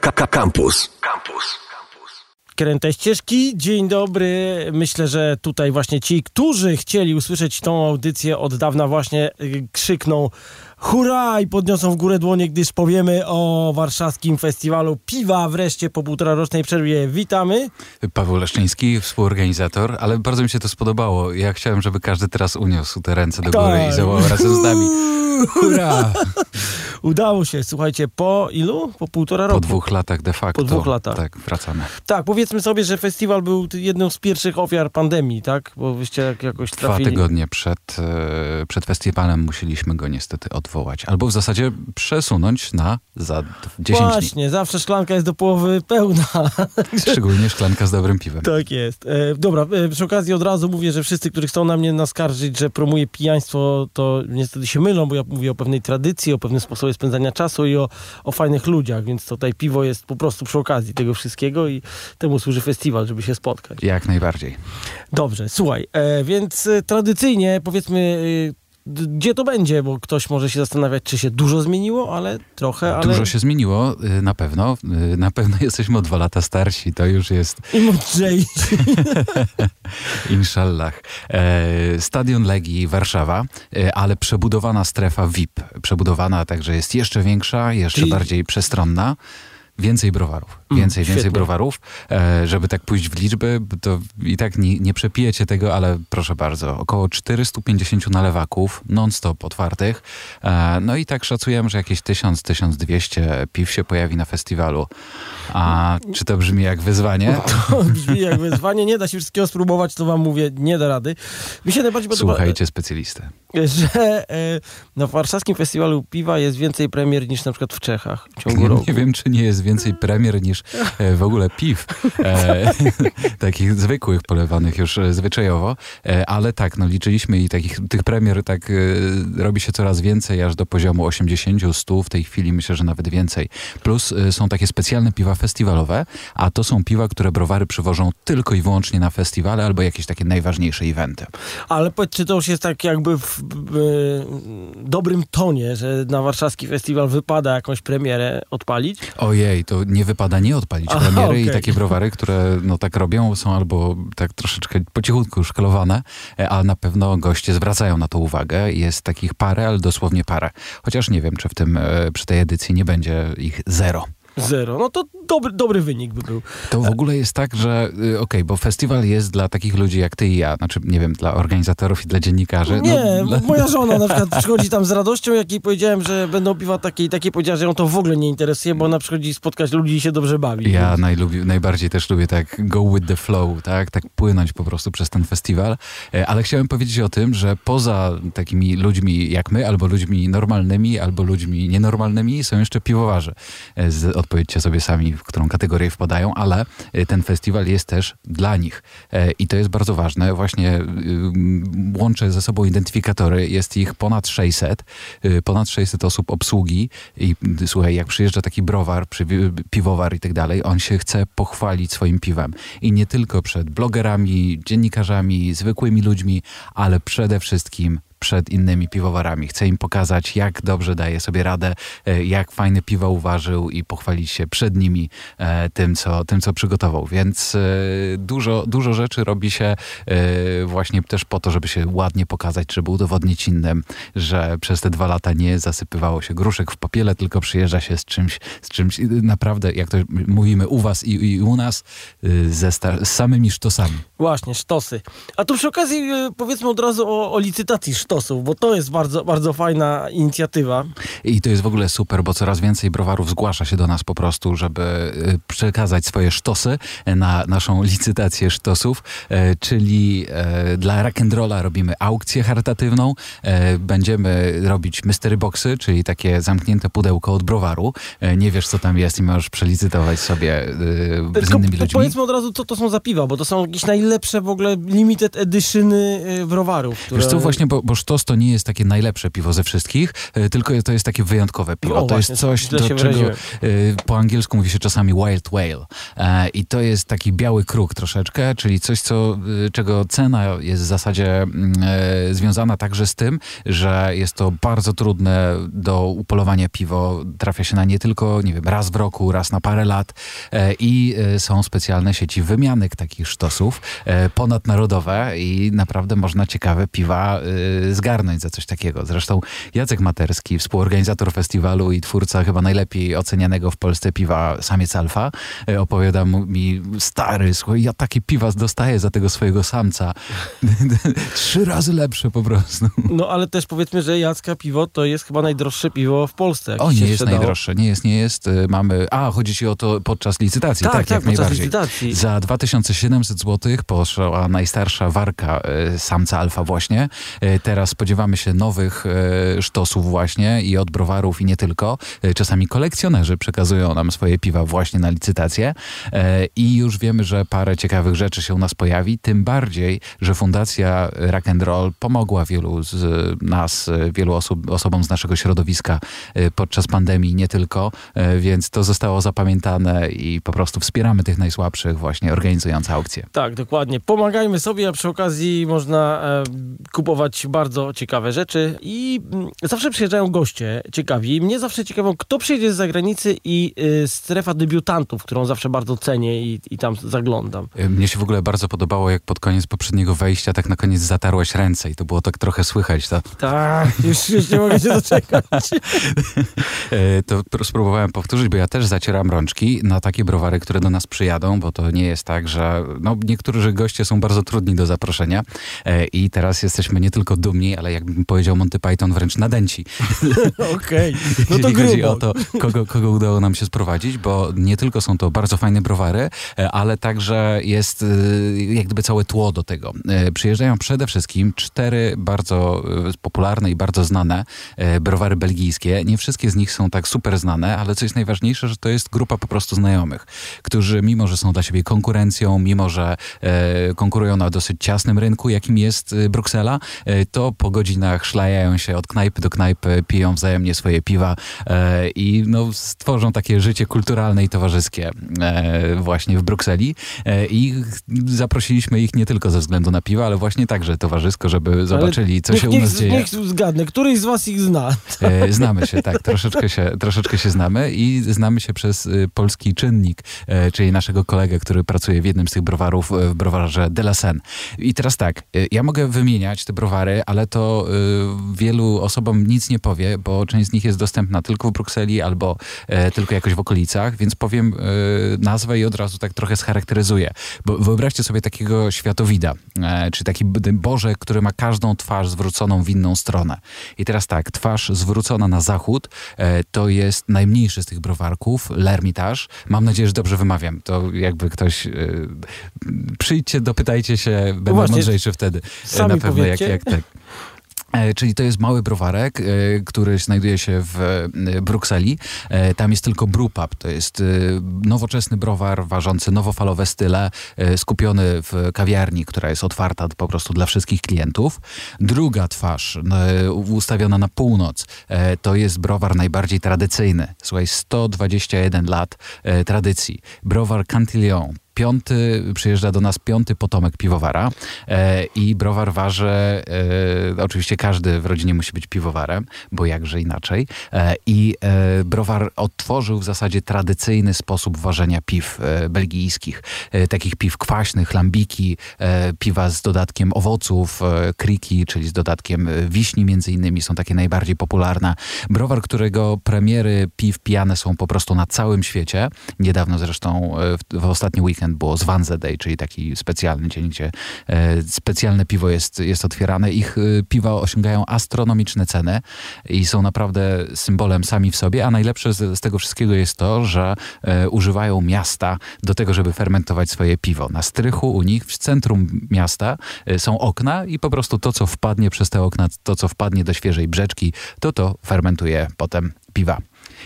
Campus. Campus. Kręte ścieżki, dzień dobry. Myślę, że tutaj właśnie ci, którzy chcieli usłyszeć tą audycję od dawna właśnie y, krzykną hurra i podniosą w górę dłonie, gdyż powiemy o warszawskim festiwalu piwa wreszcie po półtora rocznej przerwie. Witamy. Paweł Leszczyński, współorganizator, ale bardzo mi się to spodobało. Ja chciałem, żeby każdy teraz uniósł te ręce do góry Tak. i zawołał razem z nami. Hurra! Udało się, słuchajcie, po ilu? Po półtora roku. Po dwóch latach de facto. Po dwóch latach. Tak, wracamy. Tak, powiedzmy sobie, że festiwal był jedną z pierwszych ofiar pandemii, tak? Bo wyście jak- jakoś Dwa trafili. tygodnie przed, e, przed festiwalem musieliśmy go niestety odwołać. Albo w zasadzie przesunąć na za 10 dni. Właśnie, zawsze szklanka jest do połowy pełna. Szczególnie szklanka z dobrym piwem. Tak jest. E, dobra, e, przy okazji od razu mówię, że wszyscy, którzy chcą na mnie naskarżyć, że promuję pijaństwo, to niestety się mylą, bo ja mówię o pewnej tradycji, o pewnym sposobie spędzania czasu i o, o fajnych ludziach, więc tutaj piwo jest po prostu przy okazji tego wszystkiego i temu służy festiwal, żeby się spotkać. Jak najbardziej. Dobrze, słuchaj, e, więc e, tradycyjnie powiedzmy, e, gdzie to będzie, bo ktoś może się zastanawiać, czy się dużo zmieniło, ale trochę, ale Dużo się zmieniło, y, na pewno. Y, Na pewno jesteśmy o dwa lata starsi. To już jest i mądrzej. Inshallah. E, Stadion Legii Warszawa, e, ale przebudowana strefa VIP. Przebudowana tak, że jest jeszcze większa, jeszcze Czyli- bardziej przestronna. Więcej browarów. Mm, Więcej, więcej browarów. E, żeby tak pójść w liczby, to i tak nie, nie przepijecie tego, ale proszę bardzo. Około 450 nalewaków non-stop otwartych. E, no i tak szacujemy, że jakieś 1000-1200 piw się pojawi na festiwalu. A czy to brzmi jak wyzwanie? To brzmi jak wyzwanie, nie da się wszystkiego spróbować, to wam mówię, nie da rady. Mi się najbardziej podoba, Słuchajcie specjalistę. że e, na warszawskim festiwalu piwa jest więcej premier niż na przykład w Czechach w ciągu roku. Nie wiem, czy nie jest więcej premier niż w ogóle piw. E, takich zwykłych, polewanych już e, zwyczajowo. E, ale tak, no liczyliśmy i takich, tych premier tak e, robi się coraz więcej, aż do poziomu 80, 100. W tej chwili myślę, że nawet więcej. Plus e, są takie specjalne piwa festiwalowe, a to są piwa, które browary przywożą tylko i wyłącznie na festiwale albo jakieś takie najważniejsze eventy. Ale powiedz, czy to już jest tak jakby w, w, e, dobrym tonie, że na warszawski festiwal wypada jakąś premierę odpalić? Ojej, to nie wypada nie odpalić Aha, premiery i okej. takie browary, które no tak robią, są albo tak troszeczkę po cichutku szkalowane, e, ale na pewno goście zwracają na to uwagę. Jest takich parę, ale dosłownie parę. Chociaż nie wiem, czy w tym, e, przy tej edycji nie będzie ich zero. Zero. No to dobry, dobry wynik by był. To w ogóle jest tak, że y, okej, bo festiwal jest dla takich ludzi jak ty i ja, znaczy nie wiem, dla organizatorów i dla dziennikarzy. Nie, no, dla... moja żona na przykład przychodzi tam z radością, jak jej powiedziałem, że będą piwa takie i takie, powiedziała, że ją to w ogóle nie interesuje, bo ona przychodzi spotkać ludzi i się dobrze bawi. Ja najlubi, najbardziej też lubię tak go with the flow, tak? Tak płynąć po prostu przez ten festiwal. E, Ale chciałem powiedzieć o tym, że poza takimi ludźmi jak my, albo ludźmi normalnymi, albo ludźmi nienormalnymi, są jeszcze piwowarze. E, Z, odpowiedzcie sobie sami, w którą kategorię wpadają, ale e, ten festiwal jest też dla nich. E, I to jest bardzo ważne. Właśnie y, łączę ze sobą identyfikatory. Jest ich ponad 600. y, Ponad 600 osób obsługi. I y, słuchaj, jak przyjeżdża taki browar, piwowar i tak dalej, on się chce pochwalić swoim piwem. I nie tylko przed blogerami, dziennikarzami, zwykłymi ludźmi, ale przede wszystkim przed innymi piwowarami. Chce im pokazać, jak dobrze daje sobie radę, e, jak fajne piwo uważył i pochwalić się przed nimi e, tym, co, tym, co przygotował. Więc e, dużo, dużo rzeczy robi się właśnie też po to, żeby się ładnie pokazać, żeby udowodnić innym, że przez te dwa lata nie zasypywało się gruszek w popiele, tylko przyjeżdża się z czymś, z czymś naprawdę, jak to mówimy u was i, i u nas, ze z samymi sztosami. Właśnie, sztosy. A tu przy okazji powiedzmy od razu o, o licytacji sztosów, bo to jest bardzo, bardzo fajna inicjatywa. I to jest w ogóle super, bo coraz więcej browarów zgłasza się do nas po prostu, żeby y, przekazać swoje sztosy na naszą licytację sztosów, e, czyli e, dla rock'n'rolla robimy aukcję charytatywną, e, będziemy robić mystery boxy, czyli takie zamknięte pudełko od browaru. E, Nie wiesz, co tam jest i możesz przelicytować sobie z innymi ludźmi. powiedzmy od razu, co to są za piwa, bo to są jakieś najlepsze w ogóle limited edityny e, browarów. Które... Wiesz co, właśnie, bo, bo sztos to nie jest takie najlepsze piwo ze wszystkich, e, tylko to jest takie wyjątkowe piwo. O, to właśnie, jest coś, do czego wyraziłem. e, po angielsku mówi się czasami wild whale. E, I to jest taki biały kruk troszeczkę, czyli coś, co, czego cena jest w zasadzie mm, związana także z tym, że jest to bardzo trudne do upolowania piwo. Trafia się na nie tylko, nie wiem, raz w roku, raz na parę lat i są specjalne sieci wymianek takich sztosów ponadnarodowe i naprawdę można ciekawe piwa zgarnąć za coś takiego. Zresztą Jacek Materski, współorganizator festiwalu i twórca chyba najlepiej ocenianego w Polsce piwa Samiec Alfa, e, opowiada mi, stary, słuchaj, ja takie piwa dostaję za tego swojego samca. Trzy razy lepsze po prostu. No ale też powiedzmy, że Jacka piwo to jest chyba najdroższe piwo w Polsce. O, nie jest sprzedało. najdroższe, nie jest, nie jest. Y, Mamy, a, chodzi ci o to podczas licytacji, Tak, tak, tak, jak podczas licytacji. Za 2700 zł poszła najstarsza warka y, samca alfa właśnie. Y, Teraz spodziewamy się nowych y, sztosów właśnie i od browarów i nie tylko. Y, Czasami kolekcjonerzy przekazują nam swoje piwa właśnie na licytację Y, i już wiemy, że parę ciekawych rzeczy się u nas pojawi, tym bardziej, że Fundacja Rock and Roll pomogła wielu z nas, y, wielu osób, osobom z naszego środowiska y, podczas pandemii, nie tylko, y, więc to zostało zapamiętane i po prostu wspieramy tych najsłabszych właśnie organizując aukcję. Tak, dokładnie. Pomagajmy sobie, a przy okazji można e, kupować bardzo ciekawe rzeczy i mm, zawsze przyjeżdżają goście ciekawi. Mnie zawsze ciekawią, kto przyjedzie z zagranicy i y, strefa debiutantów, którą zawsze bardzo cenię i, i tam zaglądam. Y, Mnie się w ogóle bardzo podobało, jak pod koniec poprzedniego wejścia tak na koniec zatarłeś ręce i to było tak trochę słychać. To, Tak, już, już nie mogę się doczekać. E, to pr- spróbowałem powtórzyć, bo ja też zacieram rączki na takie browary, które do nas przyjadą, bo to nie jest tak, że no, niektórzy goście są bardzo trudni do zaproszenia i teraz jesteśmy nie tylko dumni, ale jakbym powiedział Monty Python, wręcz nadęci. Okej, no to jeśli chodzi o to, kogo, kogo udało nam się sprowadzić, bo nie tylko są to bardzo fajne browary, e, ale także jest e, jak gdyby całe tło do tego. E, Przyjeżdżają przede wszystkim cztery bardzo popularne i bardzo znane browary belgijskie. Nie wszystkie z nich są tak super znane, ale co jest najważniejsze, że to jest grupa po prostu znajomych, którzy mimo, że są dla siebie konkurencją, mimo, że konkurują na dosyć ciasnym rynku, jakim jest Bruksela, e, to po godzinach szlajają się od knajpy do knajpy, piją wzajemnie swoje piwa e, i no, stworzą takie życie kulturalne i towarzyskie e, właśnie w Brukseli. E, I zaprosiliśmy ich nie tylko ze względu na piwa, ale właśnie także towarzysko, żeby zobaczyli, co niech, się u niech, nas dzieje. Niech zgadnę, któryś z was ich zna. E, Znamy się, tak, troszeczkę się, troszeczkę się znamy i znamy się przez y, polski czynnik, e, czyli naszego kolegę, który pracuje w jednym z tych browarów e, w browarze De La Seine. I teraz tak, ja mogę wymieniać te browary, ale to y, wielu osobom nic nie powie, bo część z nich jest dostępna tylko w Brukseli albo e, tylko jakoś w okolicach, więc powiem e, nazwę i od razu tak trochę scharakteryzuję. Bo wyobraźcie sobie takiego światowida, e, czy taki Boże, który ma każdą twarz zwróconą w inną stronę. I teraz tak, twarz zwrócona na zachód to jest najmniejszy z tych browarków, L'Hermitage. Mam nadzieję, że dobrze wymawiam. To jakby ktoś... Przyjdźcie, dopytajcie się, będę właśnie, mądrzejszy wtedy. Sami na pewno jak, powiedzcie. jak tak. E, Czyli to jest mały browarek, e, który znajduje się w e, Brukseli. Tam jest tylko brewpub. To jest nowoczesny browar, ważący nowofalowe style, skupiony w kawiarni, która jest otwarta po prostu dla wszystkich klientów. Druga twarz, ustawiona na północ, to jest browar najbardziej tradycyjny. Słuchaj, 121 lat tradycji. Browar Cantillon. Piąty, przyjeżdża do nas piąty potomek piwowara e, i browar waży, e, oczywiście każdy w rodzinie musi być piwowarem, bo jakże inaczej. E, I e, browar odtworzył w zasadzie tradycyjny sposób ważenia piw e, belgijskich. E, takich piw kwaśnych, lambiki, piwa z dodatkiem owoców, kriki, czyli z dodatkiem wiśni między innymi są takie najbardziej popularne. Browar, którego premiery piw pijane są po prostu na całym świecie. Niedawno zresztą w, w ostatni weekend było Zwanze Day, czyli taki specjalny dzień, gdzie e, specjalne piwo jest, jest otwierane. Ich e, piwa osiągają astronomiczne ceny i są naprawdę symbolem sami w sobie, a najlepsze z, z tego wszystkiego jest to, że e, używają miasta do tego, żeby fermentować swoje piwo. Na strychu u nich, w centrum miasta są okna i po prostu to, co wpadnie przez te okna, to, co wpadnie do świeżej brzeczki, to to fermentuje potem piwa.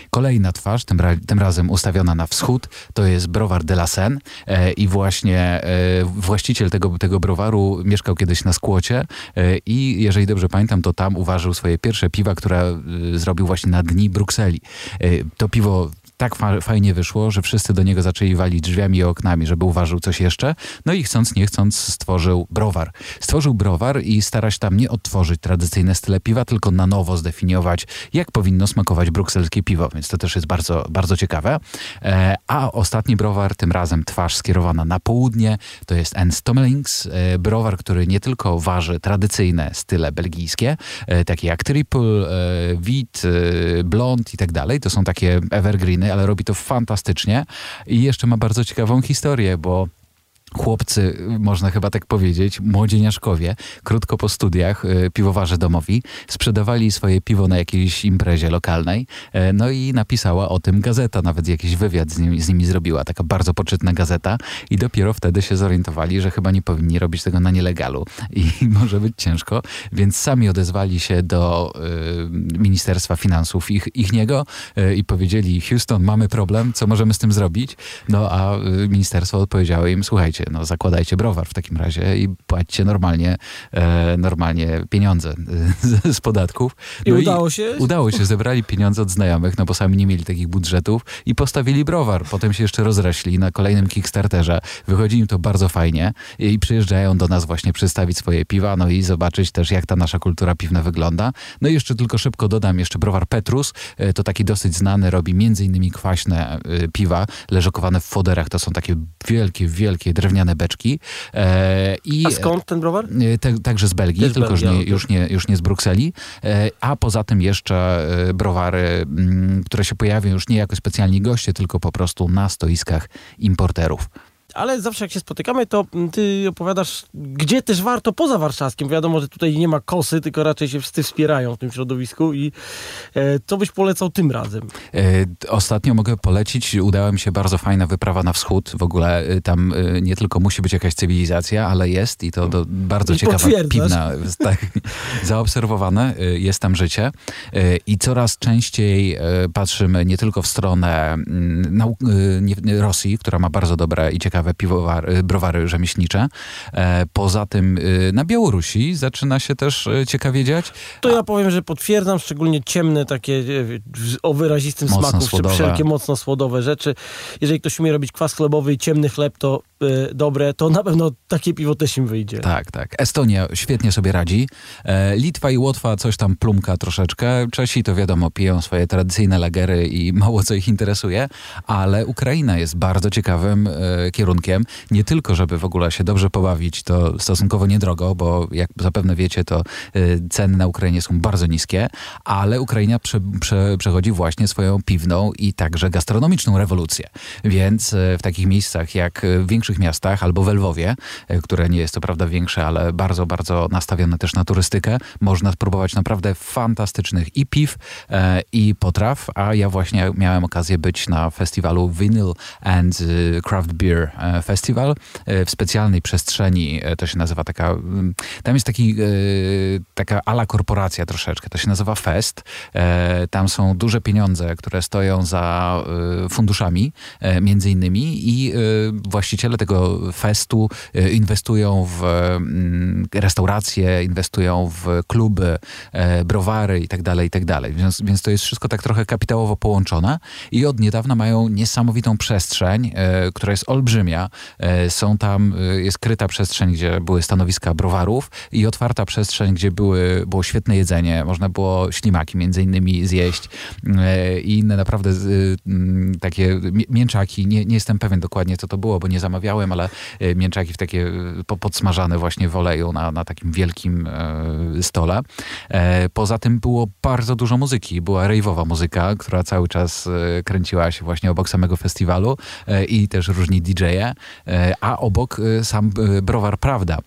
Kolejna twarz, tym, ra tym razem ustawiona na wschód, to jest browar de la Seine e, i właśnie e, właściciel tego, tego browaru mieszkał kiedyś na Skłocie e, i jeżeli dobrze pamiętam, to tam uważył swoje pierwsze piwa, które e, zrobił właśnie na dni Brukseli. E, to piwo tak fa fajnie wyszło, że wszyscy do niego zaczęli walić drzwiami i oknami, żeby uważył coś jeszcze. No i chcąc, nie chcąc, stworzył browar. Stworzył browar i stara się tam nie odtworzyć tradycyjne style piwa, tylko na nowo zdefiniować, jak powinno smakować brukselskie piwo, więc to też jest bardzo, bardzo ciekawe. E, a ostatni browar, tym razem twarz skierowana na południe, to jest Enstommelings, e, browar, który nie tylko waży tradycyjne style belgijskie, e, takie jak triple, e, wheat, e, blond i tak dalej. To są takie evergreeny, ale robi to fantastycznie i jeszcze ma bardzo ciekawą historię, bo chłopcy, można chyba tak powiedzieć, młodzieniaszkowie, krótko po studiach, y, piwowarze domowi, sprzedawali swoje piwo na jakiejś imprezie lokalnej, e, no i napisała o tym gazeta, nawet jakiś wywiad z nimi, z nimi zrobiła, taka bardzo poczytna gazeta. I dopiero wtedy się zorientowali, że chyba nie powinni robić tego na nielegalu. I może być ciężko, więc sami odezwali się do y, Ministerstwa Finansów ich, ich niego y, i powiedzieli, Houston, mamy problem, co możemy z tym zrobić? No a y, ministerstwo odpowiedziało im, słuchajcie, no zakładajcie browar w takim razie i płaćcie normalnie, e, normalnie pieniądze z, z podatków. I No udało się? Udało się, zebrali pieniądze od znajomych, no bo sami nie mieli takich budżetów i postawili browar. Potem się jeszcze rozrośli na kolejnym Kickstarterze. Wychodzi im to bardzo fajnie i przyjeżdżają do nas właśnie przedstawić swoje piwa, no i zobaczyć też, jak ta nasza kultura piwna wygląda. No i jeszcze tylko szybko dodam, jeszcze browar Petrus, e, to taki dosyć znany, robi między innymi kwaśne e, piwa, leżakowane w foderach. To są takie wielkie, wielkie drewniane beczki. E, i A skąd ten browar? E, Te, także z Belgii, Też tylko Belgii, już, nie, już, nie, już nie z Brukseli. E, A poza tym jeszcze browary, mm, które się pojawią już nie jako specjalni goście, tylko po prostu na stoiskach importerów. Ale zawsze jak się spotykamy, to mm, ty opowiadasz, gdzie też warto poza warszawskim. Wiadomo, że tutaj nie ma kosy, tylko raczej się wszyscy wspierają w tym środowisku i e, co byś polecał tym razem? E, Ostatnio mogę polecić, udała mi się bardzo fajna wyprawa na wschód. W ogóle e, tam nie tylko musi być jakaś cywilizacja, ale jest i to do, bardzo I ciekawa piwna, tak, zaobserwowane, jest tam życie i coraz częściej patrzymy nie tylko w stronę mm, Rosji, która ma bardzo dobre i ciekawe piwowar, e, browary rzemieślnicze. E, Poza tym e, na Białorusi zaczyna się też e, ciekawie dziać. To ja powiem, że potwierdzam, szczególnie ciemne takie e, o wyrazistym Mocno smaku, czy słodowe. wszelkie mocno słodowe rzeczy. Jeżeli ktoś umie robić kwas chlebowy i ciemny chleb, to dobre, to na pewno takie piwo też im wyjdzie. Tak, tak. Estonia świetnie sobie radzi. E, Litwa i Łotwa coś tam plumka troszeczkę. Czesi to wiadomo, piją swoje tradycyjne lagery i mało co ich interesuje, ale Ukraina jest bardzo ciekawym e, kierunkiem. Nie tylko, żeby w ogóle się dobrze pobawić, to stosunkowo niedrogo, bo jak zapewne wiecie, to e, ceny na Ukrainie są bardzo niskie, ale Ukraina prze, prze, przechodzi właśnie swoją piwną i także gastronomiczną rewolucję. Więc w takich miejscach jak e, w większych miastach albo w Lwowie, e, które nie jest to prawda większe, ale bardzo, bardzo nastawione też na turystykę, można spróbować naprawdę fantastycznych i piw, e, i potraw, a ja właśnie miałem okazję być na festiwalu Vinyl and e, Craft Beer e, Festival w specjalnej przestrzeni, to się nazywa taka, mm, tam jest taki, taka ala korporacja troszeczkę, to się nazywa Fest, tam są duże pieniądze, które stoją za funduszami, między innymi i właściciele tego festu e, inwestują w mm, restauracje, inwestują w kluby, e, browary i tak dalej, i tak. Więc, więc to jest wszystko tak trochę kapitałowo połączone i od niedawna mają niesamowitą przestrzeń, e, która jest olbrzymia. Są tam, jest kryta przestrzeń, gdzie były stanowiska browarów i otwarta przestrzeń, gdzie były, było świetne jedzenie. Można było ślimaki między innymi zjeść i inne naprawdę mm, takie mięczaki. Nie, nie jestem pewien dokładnie, co to było, bo nie zamawiałem, ale e, mięczaki w takie e, po- podsmażane właśnie w oleju na, na takim wielkim e, stole. Poza tym było bardzo dużo muzyki. Była rave'owa muzyka, która cały czas kręciła się właśnie obok samego festiwalu i też różni DJ-e, a obok sam browar Prawda,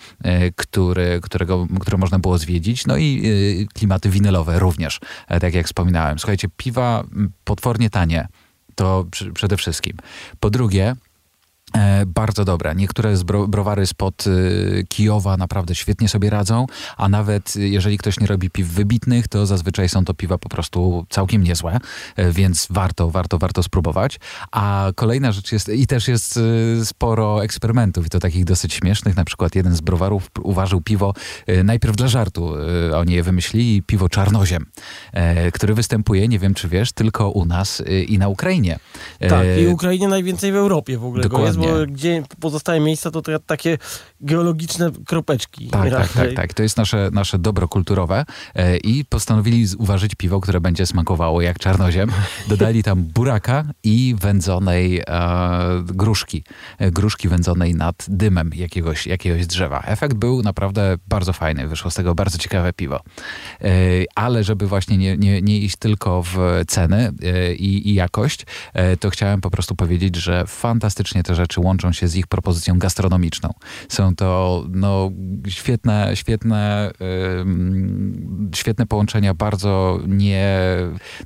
który, którego, które można było zwiedzić, no i klimaty winylowe również, tak jak wspominałem. Słuchajcie, piwa potwornie tanie, to przede wszystkim. Po drugie, bardzo dobre. Niektóre z bro, browary spod y, Kijowa naprawdę świetnie sobie radzą, a nawet y, jeżeli ktoś nie robi piw wybitnych, to zazwyczaj są to piwa po prostu całkiem niezłe, e, więc warto, warto, warto spróbować. A kolejna rzecz jest, i też jest sporo eksperymentów, i to takich dosyć śmiesznych. Na przykład jeden z browarów uważał piwo najpierw dla żartu. Oni je wymyślili, piwo czarnoziem, e, który występuje, nie wiem czy wiesz, tylko u nas i na Ukrainie. E, Tak, i Ukrainie najwięcej w Europie w ogóle jest, bo gdzie pozostałe miejsca to te- takie geologiczne kropeczki. Tak, tak, tak, tak. To jest nasze, nasze dobro kulturowe e, i postanowili uważać piwo, które będzie smakowało jak czarnoziem. Dodali tam buraka i wędzonej e, gruszki. E, gruszki wędzonej nad dymem jakiegoś, jakiegoś drzewa. Efekt był naprawdę bardzo fajny. Wyszło z tego bardzo ciekawe piwo. E, ale żeby właśnie nie, nie, nie iść tylko w ceny e, i, i jakość, e, to chciałem po prostu powiedzieć, że fantastycznie te rzeczy łączą się z ich propozycją gastronomiczną. Są to no, świetne, świetne, ym, świetne połączenia bardzo nie...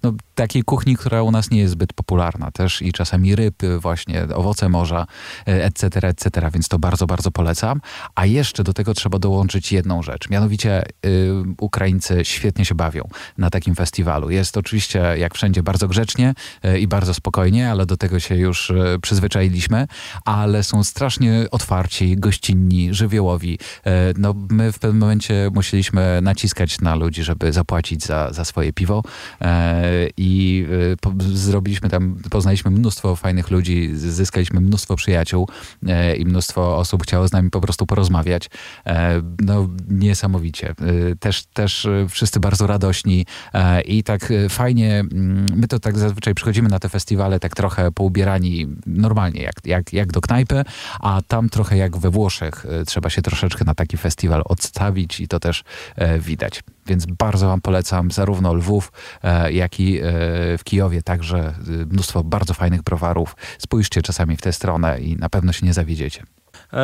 No, takiej kuchni, która u nas nie jest zbyt popularna. Też i czasami ryb, właśnie owoce morza, e, etc., etc., więc to bardzo, bardzo polecam. A jeszcze do tego trzeba dołączyć jedną rzecz. Mianowicie y, Ukraińcy świetnie się bawią na takim festiwalu. Jest oczywiście, jak wszędzie, bardzo grzecznie y, i bardzo spokojnie, ale do tego się już y, przyzwyczailiśmy, ale są strasznie otwarci, gościnni, żywiołowi. Y, no, my w pewnym momencie musieliśmy naciskać na ludzi, żeby zapłacić za, za swoje piwo e, i po, zrobiliśmy tam, poznaliśmy mnóstwo fajnych ludzi, zyskaliśmy mnóstwo przyjaciół e, i mnóstwo osób chciało z nami po prostu porozmawiać. E, no niesamowicie. E, też, też e, wszyscy bardzo radośni e, i tak e, fajnie, mm, my to tak zazwyczaj przychodzimy na te festiwale tak trochę poubierani normalnie, jak, jak, jak do knajpy, a tam trochę jak we Włoszech e, trzeba się troszeczkę na taki festiwal odstawić i to też e, widać. Więc bardzo wam polecam zarówno Lwów, e, jak i w Kijowie także mnóstwo bardzo fajnych browarów. Spójrzcie czasami w tę stronę i na pewno się nie zawiedziecie.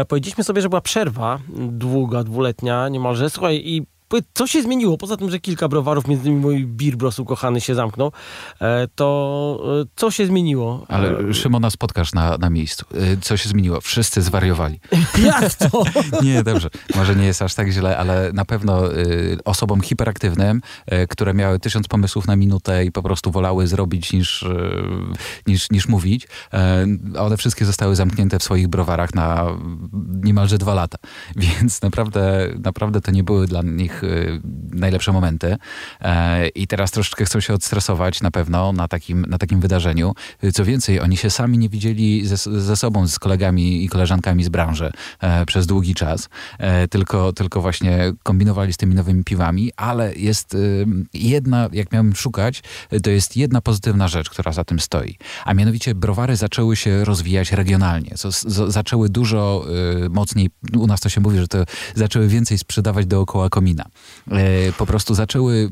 Powiedzieliśmy sobie, że była przerwa długa, dwuletnia niemalże. Słuchaj, i co się zmieniło? Poza tym, że kilka browarów, między innymi mój Birbros ukochany się zamknął, e, to e, co się zmieniło? Ale E, Szymona spotkasz na, na miejscu. Y, Co się zmieniło? Wszyscy zwariowali. Jak to? Nie, dobrze. Może nie jest aż tak źle, ale na pewno osobom hiperaktywnym, które miały tysiąc pomysłów na minutę i po prostu wolały zrobić niż, niż, niż mówić, one wszystkie zostały zamknięte w swoich browarach na niemalże dwa lata. Więc naprawdę, naprawdę to nie były dla nich y, najlepsze momenty. E, I teraz troszeczkę chcą się odstresować na pewno na takim, na takim wydarzeniu. Co więcej, oni się sami nie widzieli ze, ze sobą, z kolegami i koleżankami z branży e, przez długi czas, e, tylko, tylko właśnie kombinowali z tymi nowymi piwami, ale jest jedna, jak miałem szukać, to jest jedna pozytywna rzecz, która za tym stoi. A mianowicie browary zaczęły się rozwijać regionalnie. Z, zaczęły dużo y, mocniej, u nas to się mówi, że to zaczęły więcej sprzedawać dookoła komina. E, po prostu zaczęły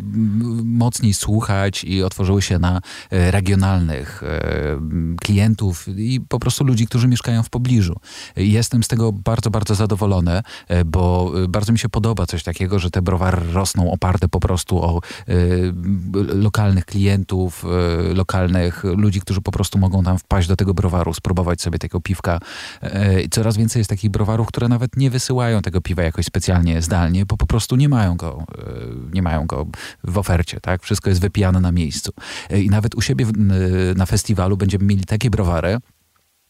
mocniej słuchać i otworzyły się na e, regionalnych e, klientów i po prostu ludzi, którzy mieszkają w pobliżu. Jestem z tego bardzo, bardzo zadowolony, bo bardzo mi się podoba coś takiego, że te browary rosną oparte po prostu o lokalnych klientów, lokalnych ludzi, którzy po prostu mogą tam wpaść do tego browaru, spróbować sobie tego piwka. Coraz więcej jest takich browarów, które nawet nie wysyłają tego piwa jakoś specjalnie zdalnie, bo po prostu nie mają go, e, nie mają go w ofercie, tak? Wszystko jest wypijane na miejscu. E, I nawet u siebie na festiwalu będziemy mieli takie browary,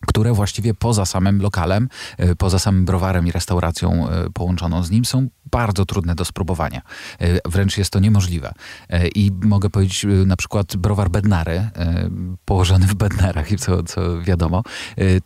które właściwie poza samym lokalem, e, poza samym browarem i restauracją e, połączoną z nim są bardzo trudne do spróbowania. E, Wręcz jest to niemożliwe. I mogę powiedzieć na przykład browar Bednary, położony w Bednarach, i co, co wiadomo,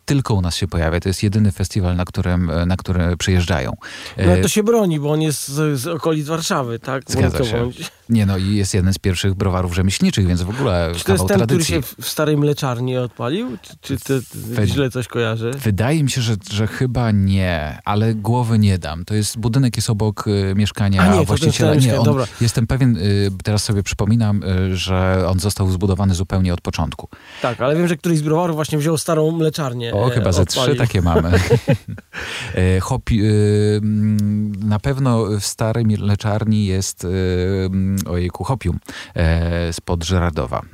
tylko u nas się pojawia. To jest jedyny festiwal, na którym, na który przyjeżdżają. No to się broni, bo on jest z, z okolic Warszawy, tak? Zgadza Bądź się. bądź. Nie no, i jest jeden z pierwszych browarów rzemieślniczych, więc w ogóle Czy to jest ten, który tradycji. się w, w starej mleczarni odpalił? Czy, czy We- źle coś kojarzy? Wydaje mi się, że, że chyba nie, ale głowy nie dam. To jest budynek jest obok y, mieszkania A nie, to właściciela. stary Nie, on, dobra. jestem pewien, y, teraz sobie przypominam, y, że on został zbudowany zupełnie od początku. Tak, ale wiem, że któryś z browarów właśnie wziął starą mleczarnię. O, e, chyba ze trzy takie mamy. E, Hopi, y, mm, na pewno w starej mleczarni jest y, mm, ojejku, hopium spod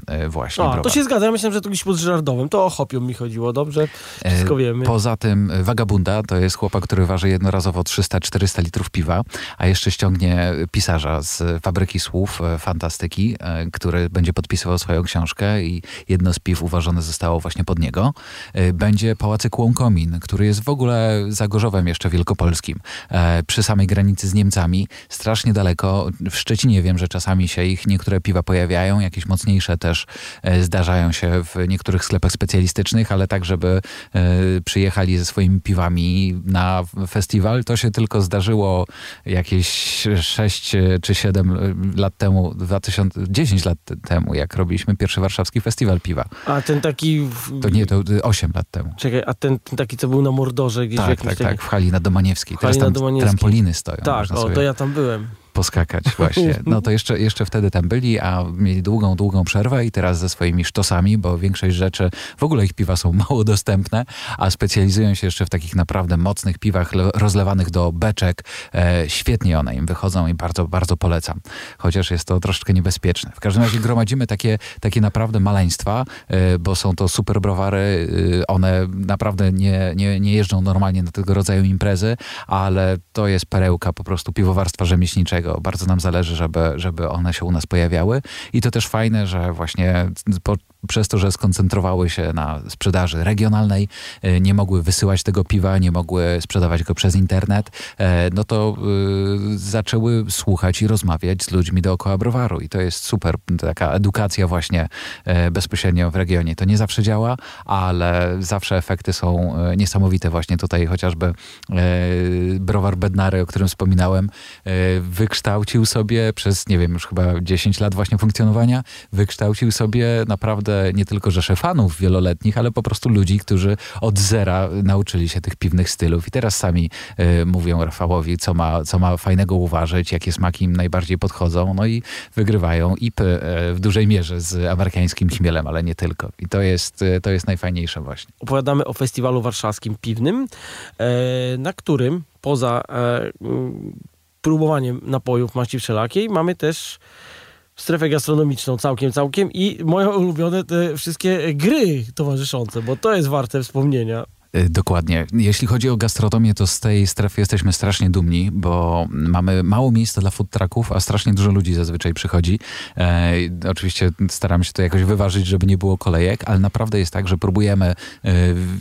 e, właśnie. A, to się zgadza. Ja myślałem, że to gdzieś pod Żardowym. To o hopium mi chodziło, dobrze? Dobrze. Wszystko wiemy. Poza tym Vagabunda to jest chłopak, który waży jednorazowo 300-400 litrów piwa, a jeszcze ściągnie pisarza z Fabryki Słów, e, fantastyki, e, który będzie podpisywał swoją książkę i jedno z piw uważane zostało właśnie pod niego. E, Będzie Pałacyk Łąkomin, który jest w ogóle za Gorzowem jeszcze wielkopolskim, e, przy samej granicy z Niemcami, strasznie daleko. W Szczecinie wiem, że czasami się ich niektóre piwa pojawiają, jakieś mocniejsze też e, zdarzają się w niektórych sklepach specjalistycznych, ale tak, żeby e, przyjechali ze swoimi piwami na festiwal, to się tylko zdarzyło jakieś 6 czy 7 lat temu, 2000, 10 lat temu, jak robiliśmy pierwszy warszawski festiwal piwa. A ten taki... w- To nie, to 8 lat temu. Czekaj, a ten, ten taki, co był na Mordorze gdzieś w Tak, jakimś tak, takim- tak, w hali na Domaniewskiej. W Teraz hali na tam Domaniewskiej. trampoliny stoją. Tak, o, sobie to ja tam byłem. Poskakać właśnie. No to jeszcze, jeszcze wtedy tam byli, a mieli długą, długą przerwę i teraz ze swoimi sztosami, bo większość rzeczy, w ogóle ich piwa są mało dostępne, a specjalizują się jeszcze w takich naprawdę mocnych piwach le- rozlewanych do beczek. E, świetnie one im wychodzą i bardzo, bardzo polecam. Chociaż jest to troszeczkę niebezpieczne. W każdym razie gromadzimy takie, takie naprawdę maleństwa, e, bo są to super browary. e, one naprawdę nie, nie, nie jeżdżą normalnie na tego rodzaju imprezy, ale to jest perełka po prostu piwowarstwa rzemieślniczego. Bardzo nam zależy, żeby, żeby one się u nas pojawiały. I to też fajne, że właśnie po, przez to, że skoncentrowały się na sprzedaży regionalnej, e, nie mogły wysyłać tego piwa, nie mogły sprzedawać go przez internet, e, no to y, zaczęły słuchać i rozmawiać z ludźmi dookoła browaru. I to jest super, taka edukacja właśnie e, bezpośrednio w regionie. To nie zawsze działa, ale zawsze efekty są e, niesamowite. Właśnie tutaj chociażby e, browar Bednary, o którym wspominałem, e, wykształcił sobie przez, nie wiem, już chyba 10 lat właśnie funkcjonowania, wykształcił sobie naprawdę nie tylko rzeszę fanów wieloletnich, ale po prostu ludzi, którzy od zera nauczyli się tych piwnych stylów i teraz sami e, mówią Rafałowi, co ma, co ma fajnego uważać, jakie smaki im najbardziej podchodzą, no i wygrywają IPy e, w dużej mierze z amerykańskim chmielem, ale nie tylko. I to jest, e, to jest najfajniejsze właśnie. opowiadamy o festiwalu warszawskim piwnym, na którym poza próbowaniem napojów maści wszelakiej mamy też strefę gastronomiczną całkiem, całkiem i moje ulubione te wszystkie gry towarzyszące, bo to jest warte wspomnienia. Y, Dokładnie. Jeśli chodzi o gastronomię, to z tej strefy jesteśmy strasznie dumni, bo mamy mało miejsca dla food trucków, a strasznie dużo ludzi zazwyczaj przychodzi. E, oczywiście staramy się to jakoś wyważyć, żeby nie było kolejek, ale naprawdę jest tak, że próbujemy e,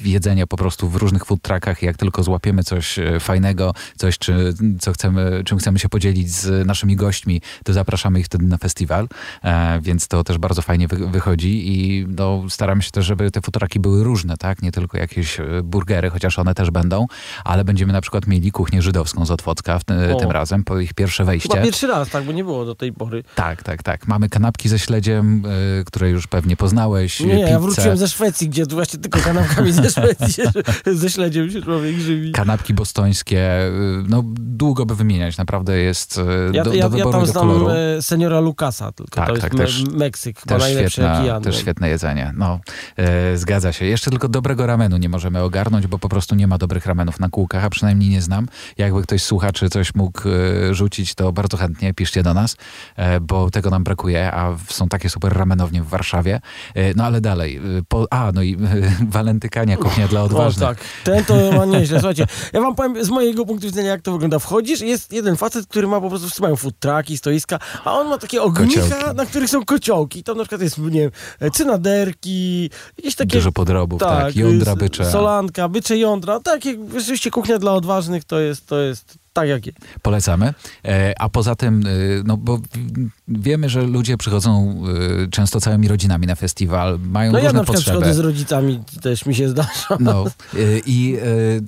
jedzenia po prostu w różnych food truckach. Jak tylko złapiemy coś e, fajnego, coś, czy, co chcemy, czym chcemy się podzielić z naszymi gośćmi, to zapraszamy ich wtedy na festiwal, e, więc to też bardzo fajnie wy, wychodzi i no, staramy się też, żeby te food trucki były różne, tak? Nie tylko jakieś e, burgery, chociaż one też będą, ale będziemy na przykład mieli kuchnię żydowską z Otwocka w, O. tym razem, po ich pierwsze wejście. Chyba pierwszy raz, tak, bo nie było do tej pory. Tak, tak, tak. Mamy kanapki ze śledziem, y, które już pewnie poznałeś. Nie, nie, ja pizzę. wróciłem ze Szwecji, gdzie właśnie tylko kanapkami ze Szwecji ze śledziem się człowiek żywi. Kanapki bostońskie, y, no długo by wymieniać, naprawdę jest y, Ja, do, ja, do ja wyboru tam i do znam koloru. e, seniora Lukasa, tylko Tak, to jest tak, też- Meksyk, Też świetne, ja też wiem. świetne jedzenie. No, e, zgadza się. Jeszcze tylko dobrego ramenu nie możemy ogarnąć, bo po prostu nie ma dobrych ramenów na kółkach, a przynajmniej nie znam. Jakby ktoś słuchaczy coś mógł e, rzucić, to bardzo chętnie piszcie do nas, e, bo tego nam brakuje, a są takie super ramenownie w Warszawie. E, no ale dalej. Po, a, no i walentykania, kuchnia dla O, odważnych. tak, ten to ma nieźle. Słuchajcie, ja wam powiem z mojego punktu widzenia, jak to wygląda. Wchodzisz jest jeden facet, który ma po prostu, wszyscy mają food trucki, stoiska, a on ma takie ogniska, Kociołki. na których są kociołki. Tam na przykład jest, nie wiem, cynaderki, jakieś takie... Dużo podrobów, tak, jądra y, bycze. Solanka, bycze jądra. Tak, jak rzeczywiście kuchnia dla odważnych to jest, to jest tak jak jest. Polecamy. E, A poza tym, e, no bo wiemy, że ludzie przychodzą e, często całymi rodzinami na festiwal, mają No ja różne na przykład potrzeby. przychodzę z rodzicami, też mi się zdarza. No, i,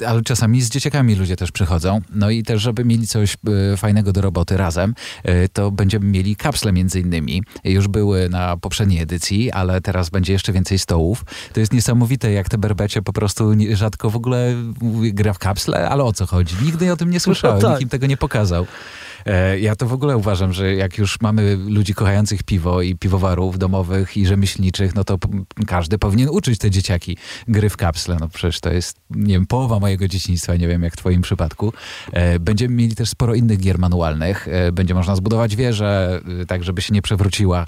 ale czasami z dzieciakami ludzie też przychodzą. No i też, żeby mieli coś fajnego do roboty razem, to będziemy mieli kapsle między innymi. Już były na poprzedniej edycji, ale teraz będzie jeszcze więcej stołów. To jest niesamowite, jak te berbecie po prostu rzadko w ogóle gra w kapsle, ale o co chodzi? Nigdy o tym nie słyszałem, tak. nikt im tego nie pokazał. E, ja to w ogóle uważam, że jak już mamy ludzi kochających piwo i piwowarów domowych i rzemieślniczych, no to każdy powinien uczyć te dzieciaki gry w kapsle. No przecież to jest, nie wiem, połowa mojego dzieciństwa, nie wiem jak w twoim przypadku. E, będziemy mieli też sporo innych gier manualnych. E, będzie można zbudować wieżę, tak żeby się nie przewróciła.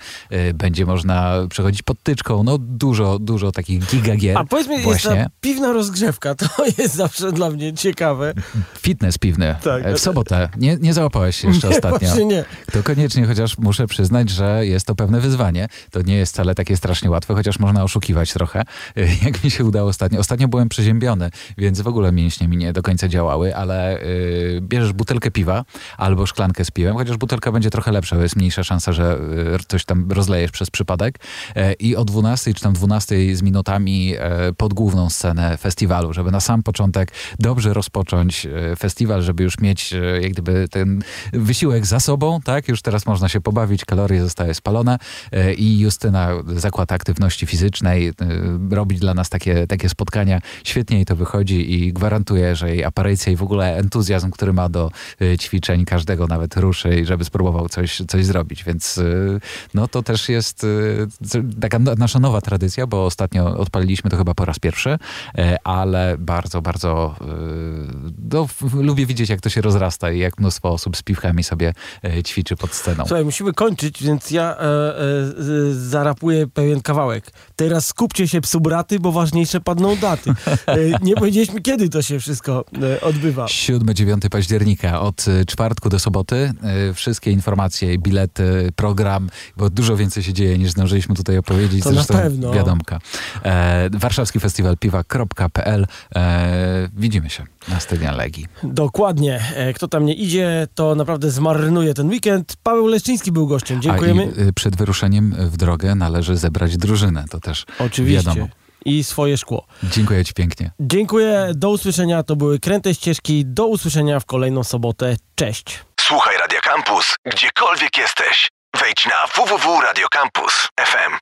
Będzie można przechodzić pod tyczką. No dużo, dużo takich gigagier. A powiedz mi, jest Właśnie. ta piwna rozgrzewka, to jest zawsze dla mnie ciekawe. Fitness piwny. Tak. W sobotę. Nie, nie załapałeś się jeszcze Nie, ostatnio. Nie. To koniecznie, chociaż muszę przyznać, że jest to pewne wyzwanie. To nie jest wcale takie strasznie łatwe, chociaż można oszukiwać trochę. Jak mi się udało ostatnio. Ostatnio byłem przeziębiony, więc w ogóle mięśnie mi nie do końca działały, ale y, bierzesz butelkę piwa albo szklankę z piwem, chociaż butelka będzie trochę lepsza, bo jest mniejsza szansa, że y, coś tam rozlejesz przez przypadek. E, I o 12 czy tam 12 z minutami e, pod główną scenę festiwalu, żeby na sam początek dobrze rozpocząć e, festiwal, żeby już mieć jak gdyby ten wysiłek za sobą, tak? Już teraz można się pobawić, kalorie zostały spalone e, i Justyna, Zakład Aktywności Fizycznej, e, robi dla nas takie, takie spotkania. Świetnie jej to wychodzi i gwarantuję, że jej aparycja i w ogóle entuzjazm, który ma do e, ćwiczeń, każdego nawet ruszy i żeby spróbował coś, coś zrobić, więc no to też jest taka no- nasza nowa tradycja, bo ostatnio odpaliliśmy to chyba po raz pierwszy, ale bardzo, bardzo no, lubię widzieć, jak to się rozrasta i jak mnóstwo osób z piwkami sobie e, ćwiczy pod sceną. Słuchaj, musimy kończyć, więc ja e, e, z- zarapuję pewien kawałek. Teraz skupcie się psubraty, bo ważniejsze padną daty. E, nie powiedzieliśmy, kiedy to się wszystko e, odbywa. 7-9 października od e, czwartku do soboty. E, Wszystkie informacje, bilety, program, bo dużo więcej się dzieje niż zdążyliśmy tutaj opowiedzieć. To na Zresztą pewno. wiadomka. E, warszawski Festiwal Piwa.pl e, Widzimy się na stadionie Legii. Dokładnie. E, Kto tam nie idzie, to naprawdę zmarnuje ten weekend. Paweł Leszczyński był gościem. Dziękujemy. A i e, przed wyruszeniem w drogę należy zebrać drużynę. To też Oczywiście. wiadomo. I swoje szkło. Dziękuję ci pięknie. Dziękuję, do usłyszenia. To były Kręte Ścieżki. Do usłyszenia w kolejną sobotę. Cześć. Słuchaj Radio Campus, gdziekolwiek jesteś. Wejdź na www.radiocampus.fm.